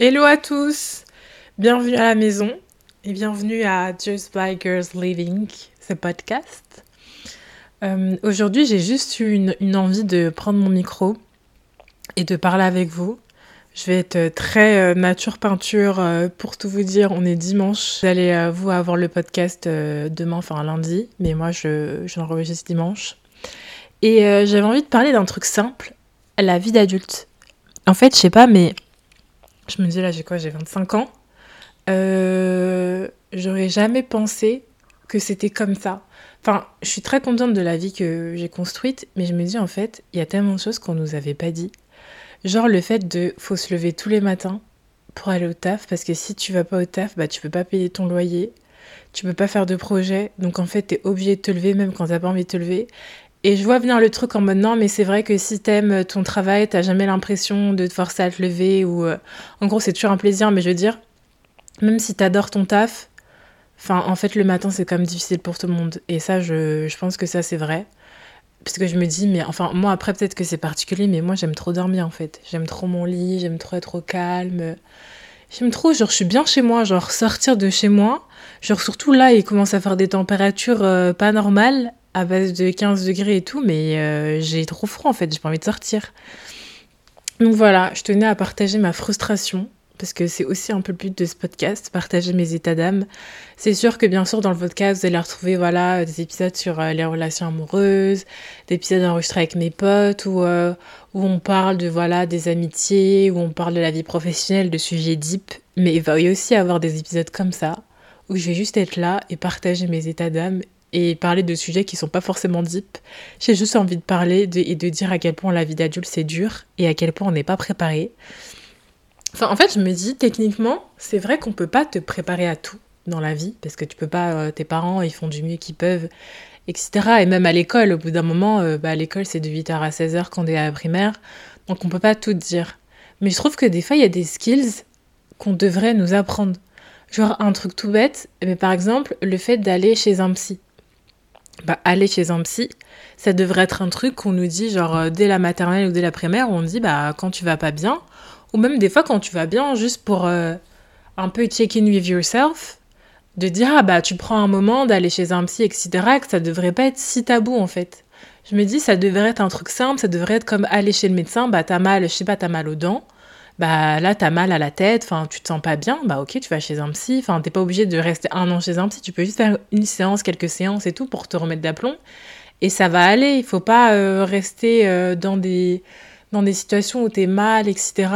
Hello à tous, bienvenue à la maison et bienvenue à Just by Girls Living, ce podcast. Euh, aujourd'hui, j'ai juste eu une, envie de prendre mon micro et de parler avec vous. Je vais être très euh, nature peinture euh, pour tout vous dire. On est dimanche. Vous allez vous avoir le podcast demain, enfin lundi, mais moi je, je dimanche. Et j'avais envie de parler d'un truc simple, la vie d'adulte. En fait, je sais pas, mais je me dis là, j'ai quoi J'ai 25 ans. Euh, j'aurais jamais pensé que c'était comme ça. Enfin, je suis très contente de la vie que j'ai construite, mais je me dis en fait, il y a tellement de choses qu'on nous avait pas dit. Genre le fait de faut se lever tous les matins pour aller au taf, parce que si tu vas pas au taf, bah tu peux pas payer ton loyer, tu peux pas faire de projet, donc en fait t'es obligé de te lever même quand t'as pas envie de te lever. Et je vois venir le truc en mode non, mais c'est vrai que si t'aimes ton travail, t'as jamais l'impression de te forcer à te lever ou. Euh, en gros, c'est toujours un plaisir, mais je veux dire, même si t'adores ton taf, enfin, en fait, le matin, c'est quand même difficile pour tout le monde. Et ça, je, je pense que ça, c'est vrai. Parce je me dis, mais enfin, moi, après, peut-être que c'est particulier, mais moi, j'aime trop dormir, en fait. J'aime trop mon lit, j'aime trop être au calme. J'aime trop, genre, je suis bien chez moi, genre, sortir de chez moi. Genre, surtout là, il commence à faire des températures euh, pas normales à base de 15 degrés et tout, mais euh, j'ai trop froid en fait, j'ai pas envie de sortir. Donc voilà, je tenais à partager ma frustration, parce que c'est aussi un peu le but de ce podcast, partager mes états d'âme. C'est sûr que bien sûr dans le podcast, vous allez retrouver voilà, des épisodes sur euh, les relations amoureuses, des épisodes enregistrés avec mes potes, où, euh, où on parle de voilà des amitiés, où on parle de la vie professionnelle, de sujets deep, mais il va y aussi avoir des épisodes comme ça, où je vais juste être là et partager mes états d'âme et parler de sujets qui sont pas forcément deep. J'ai juste envie de parler et de dire à quel point la vie d'adulte c'est dur et à quel point on n'est pas préparé. Enfin, en fait, je me dis, techniquement, c'est vrai qu'on peut pas te préparer à tout dans la vie, parce que tu peux pas, euh, tes parents, ils font du mieux qu'ils peuvent, etc. Et même à l'école, au bout d'un moment, euh, bah, à l'école, c'est de 8h à 16h quand on est à la primaire, donc on peut pas tout dire. Mais je trouve que des fois, il y a des skills qu'on devrait nous apprendre. Genre un truc tout bête, mais par exemple, le fait d'aller chez un psy bah, aller chez un psy, ça devrait être un truc qu'on nous dit genre euh, dès la maternelle ou dès la primaire, on dit bah quand tu vas pas bien, ou même des fois quand tu vas bien, juste pour euh, un peu check in with yourself, de dire ah bah tu prends un moment d'aller chez un psy, etc. Que ça devrait pas être si tabou en fait. Je me dis ça devrait être un truc simple, ça devrait être comme aller chez le médecin, bah t'as mal, je sais pas, t'as mal aux dents bah là t'as mal à la tête, enfin tu te sens pas bien, bah ok tu vas chez un psy, enfin t'es pas obligé de rester un an chez un psy, tu peux juste faire une séance, quelques séances et tout pour te remettre d'aplomb. Et ça va aller, il faut pas euh, rester euh, dans des dans des situations où t'es mal, etc.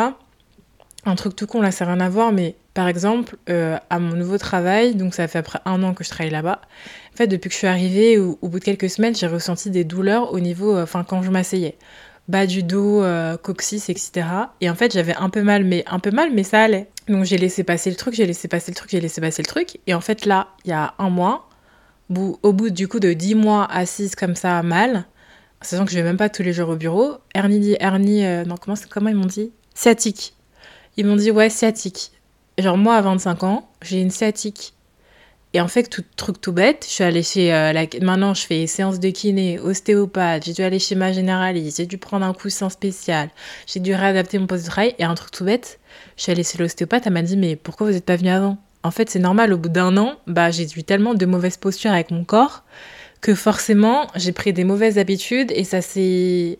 Un truc tout con là ça n'a rien à voir, mais par exemple euh, à mon nouveau travail, donc ça fait après un an que je travaille là-bas, en fait depuis que je suis arrivée, au, au bout de quelques semaines j'ai ressenti des douleurs au niveau, enfin quand je m'asseyais bas du dos, euh, coccyx, etc. Et en fait, j'avais un peu mal, mais un peu mal, mais ça allait. Donc j'ai laissé passer le truc, j'ai laissé passer le truc, j'ai laissé passer le truc. Et en fait, là, il y a un mois, au bout du coup de dix mois assise comme ça, mal, sachant que je vais même pas tous les jours au bureau, hernie, hernie, euh, non, comment, comment ils m'ont dit? Sciatique. Ils m'ont dit, ouais, sciatique. Genre, moi, à 25 ans, j'ai une sciatique. Et en fait, tout truc tout bête, je suis allée chez euh, la... Maintenant, je fais séance de kiné, ostéopathe, j'ai dû aller chez ma généraliste, j'ai dû prendre un coussin spécial, j'ai dû réadapter mon poste de travail. Et un truc tout bête, je suis allée chez l'ostéopathe, elle m'a dit Mais pourquoi vous n'êtes pas venu avant? En fait, c'est normal, au bout d'un an, bah, j'ai eu tellement de mauvaises postures avec mon corps que forcément, j'ai pris des mauvaises habitudes et ça s'est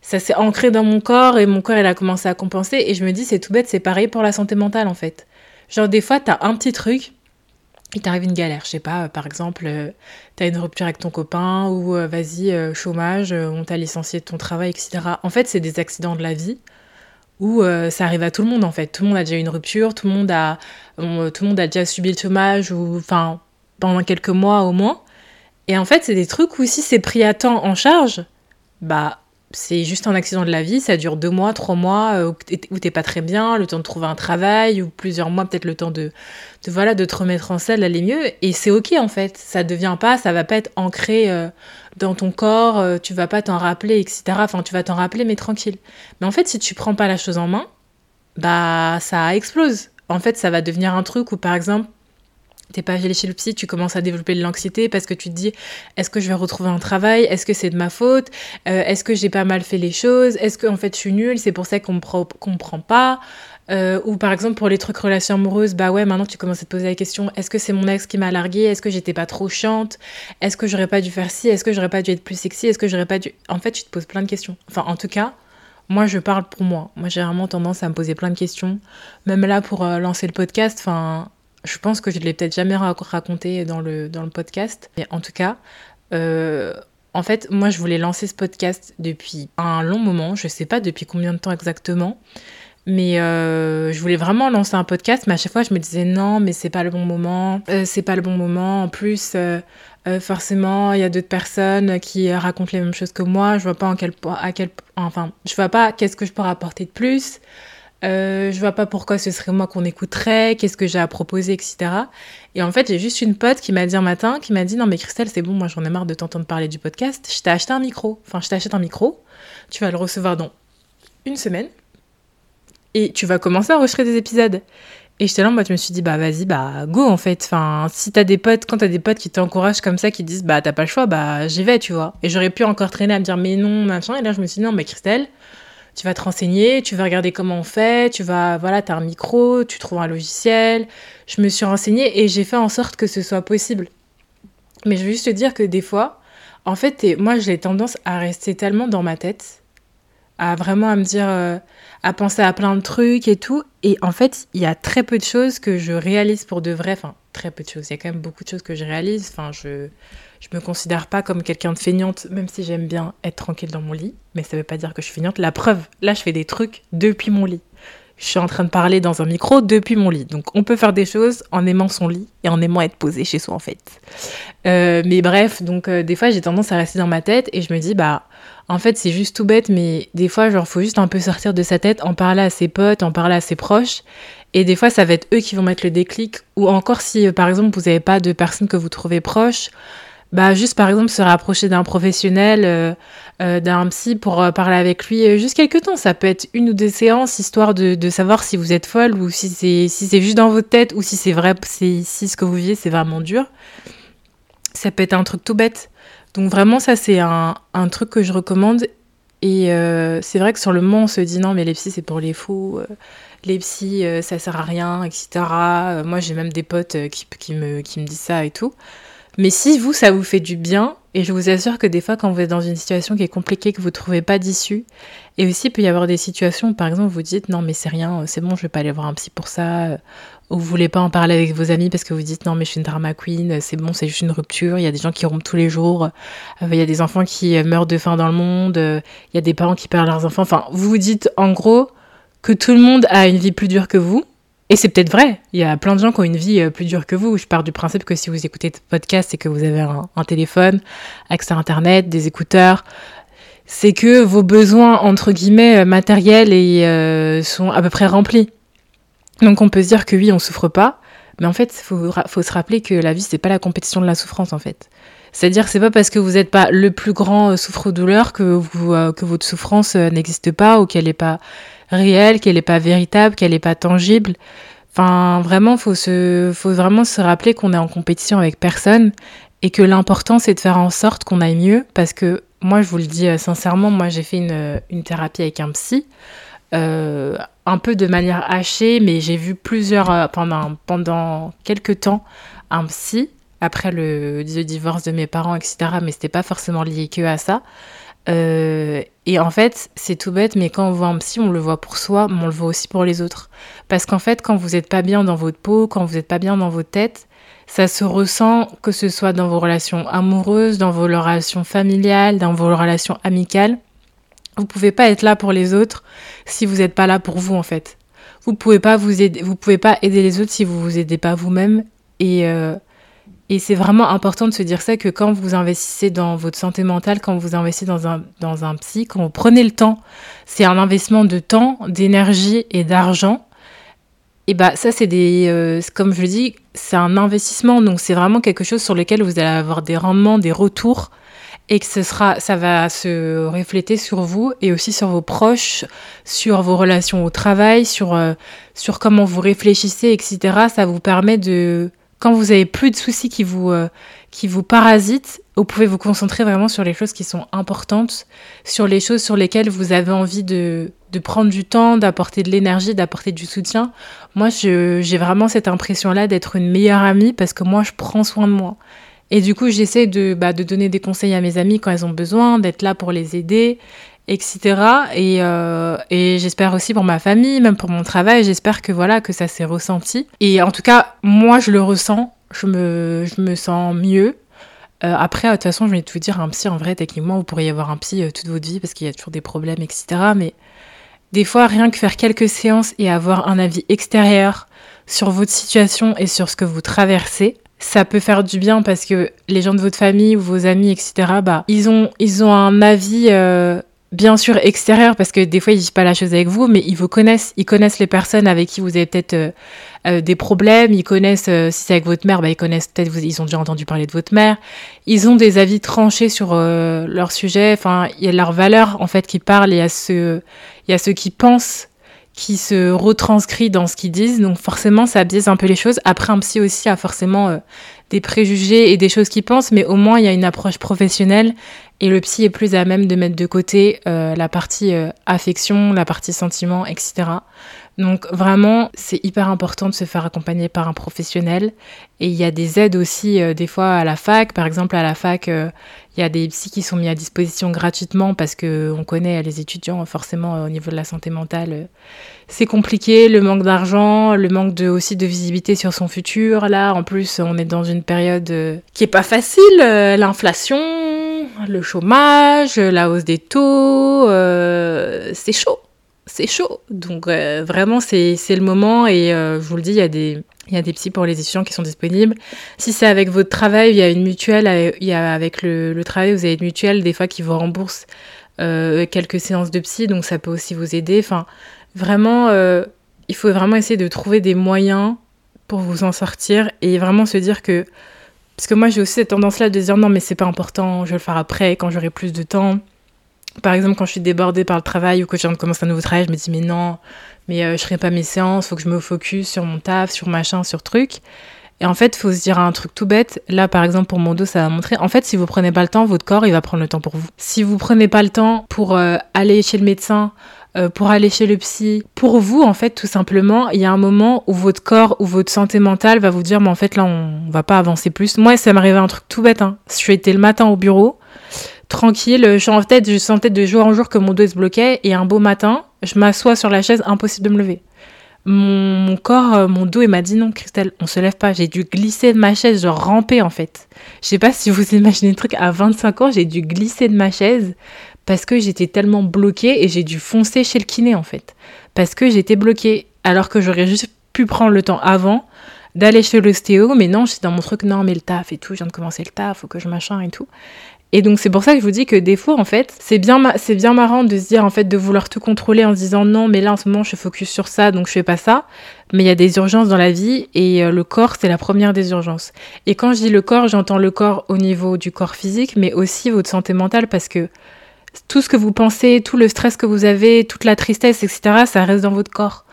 ça s'est ancré dans mon corps et mon corps il a commencé à compenser et je me dis c'est tout bête c'est pareil pour la santé mentale en fait genre des fois t'as un petit truc il t'arrive une galère, je sais pas, par exemple, euh, t'as une rupture avec ton copain ou euh, vas-y, euh, chômage, on t'a licencié de ton travail, etc. En fait, c'est des accidents de la vie où ça arrive à tout le monde en fait. Tout le monde a déjà eu une rupture, tout le monde a, tout le monde a déjà subi le chômage ou enfin pendant quelques mois au moins. Et en fait, c'est des trucs où si c'est pris à temps en charge, bah c'est juste un accident de la vie, ça dure deux mois, trois mois, euh, où t'es pas très bien, le temps de trouver un travail, ou plusieurs mois, peut-être le temps de, voilà, de te remettre en selle, d'aller mieux. Et c'est ok en fait, ça devient pas, ça va pas être ancré euh, dans ton corps, euh, tu vas pas t'en rappeler, etc. Enfin, tu vas t'en rappeler, mais tranquille. Mais en fait, si tu prends pas la chose en main, bah ça explose. En fait, ça va devenir un truc où par exemple, t'es pas allé chez le psy, tu commences à développer de l'anxiété parce que tu te dis est-ce que je vais retrouver un travail? Est-ce que c'est de ma faute? Euh, Est-ce que j'ai pas mal fait les choses? Est-ce que en fait je suis nulle? C'est pour ça qu'on me comprend pas euh, Ou par exemple pour les trucs relations amoureuses, bah ouais, maintenant tu commences à te poser la question est-ce que c'est mon ex qui m'a largué Est-ce que j'étais pas trop chiante? Est-ce que j'aurais pas dû faire ci? Est-ce que j'aurais pas dû être plus sexy? Est-ce que j'aurais pas dû. En fait, tu te poses plein de questions. Enfin, en tout cas. Moi, je parle pour moi. Moi, j'ai vraiment tendance à me poser plein de questions. Même là, pour euh, lancer le podcast, enfin, je pense que je ne l'ai peut-être jamais raconté dans le, dans le podcast. Mais en tout cas, euh, en fait, moi, je voulais lancer ce podcast depuis un long moment. Je ne sais pas depuis combien de temps exactement. Mais euh, je voulais vraiment lancer un podcast, mais à chaque fois je me disais non, mais c'est pas le bon moment, euh, c'est pas le bon moment. En plus, forcément, il y a d'autres personnes qui racontent les mêmes choses que moi. Je vois pas en quel, à quel, enfin, je vois pas qu'est-ce que je pourrais apporter de plus. Euh, je vois pas pourquoi ce serait moi qu'on écouterait, qu'est-ce que j'ai à proposer, etc. Et en fait, j'ai juste une pote qui m'a dit un matin, qui m'a dit non mais Christelle, c'est bon, moi j'en ai marre de t'entendre parler du podcast. Je t'ai acheté un micro. Enfin, je t'achète un micro. Tu vas le recevoir dans une semaine et tu vas commencer à enregistrer des épisodes. Et j'étais là, moi, je me suis dit, bah vas-y, bah go en fait. Enfin, si t'as des potes, quand t'as des potes qui t'encouragent comme ça, qui disent, bah t'as pas le choix, bah j'y vais, tu vois. Et j'aurais pu encore traîner à me dire, mais non, machin. Et là, je me suis dit, non, mais Christelle, tu vas te renseigner, tu vas regarder comment on fait, tu vas, voilà, tu as un micro, tu trouves un logiciel. Je me suis renseignée et j'ai fait en sorte que ce soit possible. Mais je veux juste te dire que des fois, en fait, moi, j'ai tendance à rester tellement dans ma tête, à vraiment à me dire, euh, à penser à plein de trucs et tout. Et en fait, il y a très peu de choses que je réalise pour de vrai. Enfin, très peu de choses. Il y a quand même beaucoup de choses que je réalise. Enfin, je je me considère pas comme quelqu'un de feignante, même si j'aime bien être tranquille dans mon lit. Mais ça veut pas dire que je suis feignante. La preuve, là, je fais des trucs depuis mon lit. Je suis en train de parler dans un micro depuis mon lit. Donc, on peut faire des choses en aimant son lit et en aimant être posé chez soi, en fait. Euh, mais bref, donc, euh, des fois, j'ai tendance à rester dans ma tête et je me dis, bah, en fait, c'est juste tout bête, mais des fois, genre, faut juste un peu sortir de sa tête, en parler à ses potes, en parler à ses proches. Et des fois, ça va être eux qui vont mettre le déclic. Ou encore si, euh, par exemple, vous n'avez pas de personnes que vous trouvez proches, bah juste par exemple se rapprocher d'un professionnel, euh, euh, d'un psy pour euh, parler avec lui juste quelques temps. Ça peut être une ou deux séances histoire de, de savoir si vous êtes folle ou si c'est si c'est juste dans votre tête ou si c'est vrai, si, ce que vous vivez c'est vraiment dur. Ça peut être un truc tout bête. Donc vraiment ça c'est un, un truc que je recommande. Et c'est vrai que sur le moment on se dit non mais les psys c'est pour les fous les psys, ça sert à rien, etc. moi, j'ai même des potes qui, qui, me, qui me disent ça et tout. Mais si vous, ça vous fait du bien, et je vous assure que des fois, quand vous êtes dans une situation qui est compliquée, que vous ne trouvez pas d'issue, et aussi il peut y avoir des situations où, par exemple, vous dites non, mais c'est rien, c'est bon, je vais pas aller voir un psy pour ça, ou vous voulez pas en parler avec vos amis parce que vous dites non, mais je suis une drama queen, c'est bon, c'est juste une rupture, il y a des gens qui rompent tous les jours, il y a des enfants qui meurent de faim dans le monde, il y a des parents qui perdent leurs enfants, enfin, vous vous dites en gros que tout le monde a une vie plus dure que vous, et c'est peut-être vrai. Il y a plein de gens qui ont une vie euh, plus dure que vous. Je pars du principe que si vous écoutez ce podcast et que vous avez un, téléphone, accès à Internet, des écouteurs, c'est que vos besoins, entre guillemets, euh, matériels euh, sont à peu près remplis. Donc on peut se dire que oui, on souffre pas. Mais en fait, il faut, se rappeler que la vie, c'est pas la compétition de la souffrance, en fait. C'est-à-dire, c'est pas parce que vous n'êtes pas le plus grand souffre-douleur que, que votre souffrance n'existe pas ou qu'elle n'est pas réelle, qu'elle n'est pas véritable, qu'elle n'est pas tangible. Enfin, vraiment, faut se, faut vraiment se rappeler qu'on est en compétition avec personne et que l'important c'est de faire en sorte qu'on aille mieux. Parce que moi, je vous le dis euh, sincèrement, moi j'ai fait une, une, thérapie avec un psy, euh, un peu de manière hachée, mais j'ai vu plusieurs euh, pendant pendant quelques temps un psy après le, divorce de mes parents, etc. Mais c'était pas forcément lié que à ça. Euh, et en fait, c'est tout bête, mais quand on voit un psy, on le voit pour soi, mais on le voit aussi pour les autres. Parce qu'en fait, quand vous n'êtes pas bien dans votre peau, quand vous n'êtes pas bien dans votre tête, ça se ressent que ce soit dans vos relations amoureuses, dans vos relations familiales, dans vos relations amicales. Vous pouvez pas être là pour les autres si vous n'êtes pas là pour vous en fait. Vous pouvez pas vous vous pouvez pas aider les autres si vous vous aidez pas vous-même. Et euh, et c'est vraiment important de se dire ça que quand vous investissez dans votre santé mentale, quand vous investissez dans un, dans un psy, quand vous prenez le temps, c'est un investissement de temps, d'énergie et d'argent. Et bah ça c'est des, euh, comme je le dis, c'est un investissement, donc c'est vraiment quelque chose sur lequel vous allez avoir des rendements, des retours, et que ce sera, ça va se refléter sur vous et aussi sur vos proches, sur vos relations au travail, sur, euh, sur comment vous réfléchissez, etc. Ça vous permet de quand vous avez plus de soucis qui vous, euh, qui vous parasitent, vous pouvez vous concentrer vraiment sur les choses qui sont importantes, sur les choses sur lesquelles vous avez envie de, de prendre du temps, d'apporter de l'énergie, d'apporter du soutien. Moi, j'ai vraiment cette impression-là d'être une meilleure amie parce que moi, je prends soin de moi. Et du coup, j'essaie de, bah, de donner des conseils à mes amis quand elles ont besoin, d'être là pour les aider, etc. Et, euh, et j'espère aussi pour ma famille, même pour mon travail, j'espère que voilà que ça s'est ressenti. Et en tout cas, moi, je le ressens, je me, je me sens mieux. Euh, après, de toute façon, je vais tout dire, un psy, en vrai, techniquement, vous pourriez avoir un psy euh, toute votre vie parce qu'il y a toujours des problèmes, etc. Mais des fois, rien que faire quelques séances et avoir un avis extérieur sur votre situation et sur ce que vous traversez, ça peut faire du bien parce que les gens de votre famille ou vos amis, etc., bah, ils ont, ils ont un avis, bien sûr, extérieur parce que des fois, ils disent pas la chose avec vous, mais ils vous connaissent. Ils connaissent les personnes avec qui vous avez peut-être euh, euh, des problèmes. Ils connaissent, si c'est avec votre mère, bah, ils connaissent peut-être, ils ont déjà entendu parler de votre mère. Ils ont des avis tranchés sur leur sujet. Enfin, il y a leur valeur, en fait, qui parle. Il y a ceux, il y a ceux qui pensent qui se retranscrit dans ce qu'ils disent. Donc forcément, ça biaise un peu les choses. Après, un psy aussi a forcément euh, des préjugés et des choses qu'il pense, mais au moins, il y a une approche professionnelle et le psy est plus à même de mettre de côté euh, la partie euh, affection, la partie sentiment, etc. Donc vraiment, c'est hyper important de se faire accompagner par un professionnel. Et il y a des aides aussi, euh, des fois à la fac. Par exemple, à la fac, il y a des psys qui sont mis à disposition gratuitement parce que on connaît les étudiants forcément au niveau de la santé mentale. C'est compliqué, le manque d'argent, le manque aussi de visibilité sur son futur. Là, en plus, on est dans une période qui est pas facile. L'inflation, le chômage, la hausse des taux, c'est chaud c'est chaud. Donc euh, vraiment, c'est le moment et euh, je vous le dis, il y a des... Il y a des psys pour les étudiants qui sont disponibles. Si c'est avec votre travail, il y a une mutuelle. Euh, il y a avec le, travail, vous avez une mutuelle des fois qui vous rembourse quelques séances de psy, donc ça peut aussi vous aider. Enfin, vraiment, il faut vraiment essayer de trouver des moyens pour vous en sortir et vraiment se dire que parce que moi j'ai aussi cette tendance-là de dire non mais c'est pas important, je vais le faire après quand j'aurai plus de temps par exemple, quand je suis débordée par le travail ou que je viens de commencer un nouveau travail, je me dis mais non, mais euh, je ferai pas mes séances, faut que je me focus sur mon taf, sur machin, sur truc. Et en fait, faut se dire un truc tout bête. Là, par exemple, pour mon dos, ça va montrer. En fait, si vous prenez pas le temps, votre corps, il va prendre le temps pour vous. Si vous prenez pas le temps pour euh, aller chez le médecin, euh, pour aller chez le psy, pour vous, en fait, tout simplement, il y a un moment où votre corps ou votre santé mentale va vous dire, mais en fait, là, on, va pas avancer plus. Moi, ça m'arrivait un truc tout bête. Hein. Je suis été le matin au bureau tranquille. Je je sentais de jour en jour que mon dos se bloquait. Et un beau matin, je m'assois sur la chaise, impossible de me lever. Mon, corps, euh, mon dos, il m'a dit non, Christelle, on se lève pas. J'ai dû glisser de ma chaise, je rampais en fait. Je sais pas si vous imaginez le truc, à 25 ans, j'ai dû glisser de ma chaise parce que j'étais tellement bloquée et j'ai dû foncer chez le kiné en fait. Parce que j'étais bloquée. Alors que j'aurais juste pu prendre le temps avant d'aller chez l'ostéo, mais non, j'étais dans mon truc, non, mais le taf et tout, je viens de commencer le taf, faut que je machin et tout. Et donc c'est pour ça que je vous dis que des fois en fait c'est bien c'est bien marrant de se dire en fait de vouloir tout contrôler en se disant non mais là en ce moment je focus sur ça donc je fais pas ça mais il y a des urgences dans la vie et euh, le corps c'est la première des urgences. Et quand je dis le corps j'entends le corps au niveau du corps physique mais aussi votre santé mentale parce que tout ce que vous pensez, tout le stress que vous avez, toute la tristesse etc ça reste dans votre corps.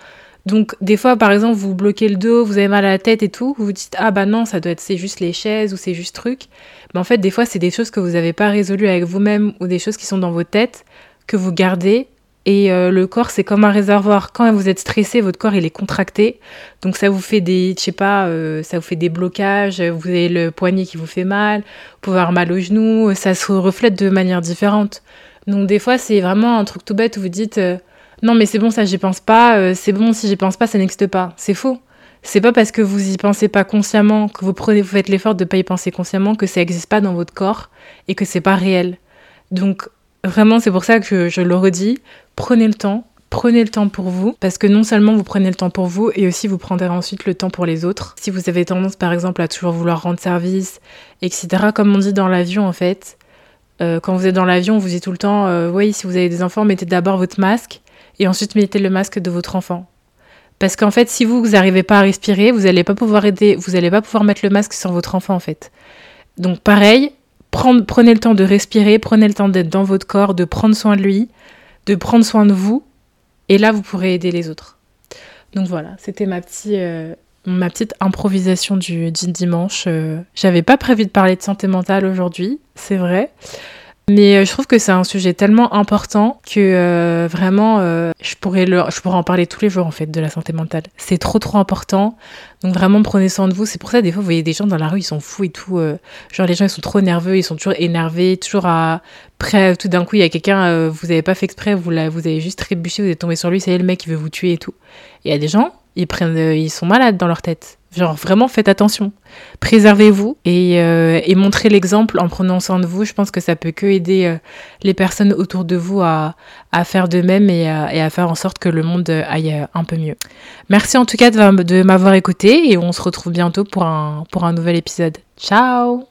Donc des fois par exemple vous bloquez le dos, vous avez mal à la tête et tout, vous vous dites ah bah non ça doit être c'est juste les chaises ou c'est juste truc. Mais en fait, des fois, c'est des choses que vous n'avez pas résolues avec vous-même ou des choses qui sont dans vos têtes que vous gardez. Et euh, le corps, c'est comme un réservoir. Quand vous êtes stressé, votre corps, il est contracté. Donc ça vous fait des, je sais pas, euh, ça vous fait des blocages. Vous avez le poignet qui vous fait mal. Vous pouvez avoir mal aux genoux. Ça se reflète de manière différente. Donc des fois, c'est vraiment un truc tout bête où vous dites, euh, non mais c'est bon, ça j'y pense pas. c'est bon, si j'y pense pas, ça n'existe pas. C'est faux. C'est pas parce que vous y pensez pas consciemment, que vous prenez, vous faites l'effort de pas y penser consciemment, que ça n'existe pas dans votre corps et que c'est pas réel. Donc vraiment, c'est pour ça que je, le redis. Prenez le temps, prenez le temps pour vous, parce que non seulement vous prenez le temps pour vous, et aussi vous prendrez ensuite le temps pour les autres. Si vous avez tendance, par exemple, à toujours vouloir rendre service, etc., comme on dit dans l'avion, en fait, euh, quand vous êtes dans l'avion, vous dites tout le temps, euh, oui, si vous avez des enfants, mettez d'abord votre masque, et ensuite mettez le masque de votre enfant. Parce qu'en fait, si vous, vous n'arrivez pas à respirer, vous n'allez pas pouvoir aider, vous n'allez pas pouvoir mettre le masque sur votre enfant, en fait. Donc, pareil, prenez le temps de respirer, prenez le temps d'être dans votre corps, de prendre soin de lui, de prendre soin de vous, et là, vous pourrez aider les autres. Donc voilà, c'était ma, petite, euh, ma petite improvisation du, dimanche. Euh, j'avais pas prévu de parler de santé mentale aujourd'hui, c'est vrai. Mais euh, je trouve que c'est un sujet tellement important que euh, vraiment, euh, je, pourrais je pourrais en parler tous les jours en fait de la santé mentale. C'est trop trop important. Donc vraiment, prenez soin de vous. C'est pour ça, des fois, vous voyez des gens dans la rue, ils sont fous et tout. genre, les gens, ils sont trop nerveux, ils sont toujours énervés, toujours à... Prêt, tout d'un coup, il y a quelqu'un, vous n'avez pas fait exprès, vous, vous avez juste trébuché, vous êtes tombé sur lui, c'est le mec qui veut vous tuer et tout. Il y a des gens, ils, prennent, ils sont malades dans leur tête. Genre vraiment faites attention. Préservez-vous et, euh, et, montrez l'exemple en prenant soin de vous. Je pense que ça peut que aider euh, les personnes autour de vous à, faire de même et à, et à, faire en sorte que le monde aille un peu mieux. Merci en tout cas de, de m'avoir écouté et on se retrouve bientôt pour un, pour un nouvel épisode. Ciao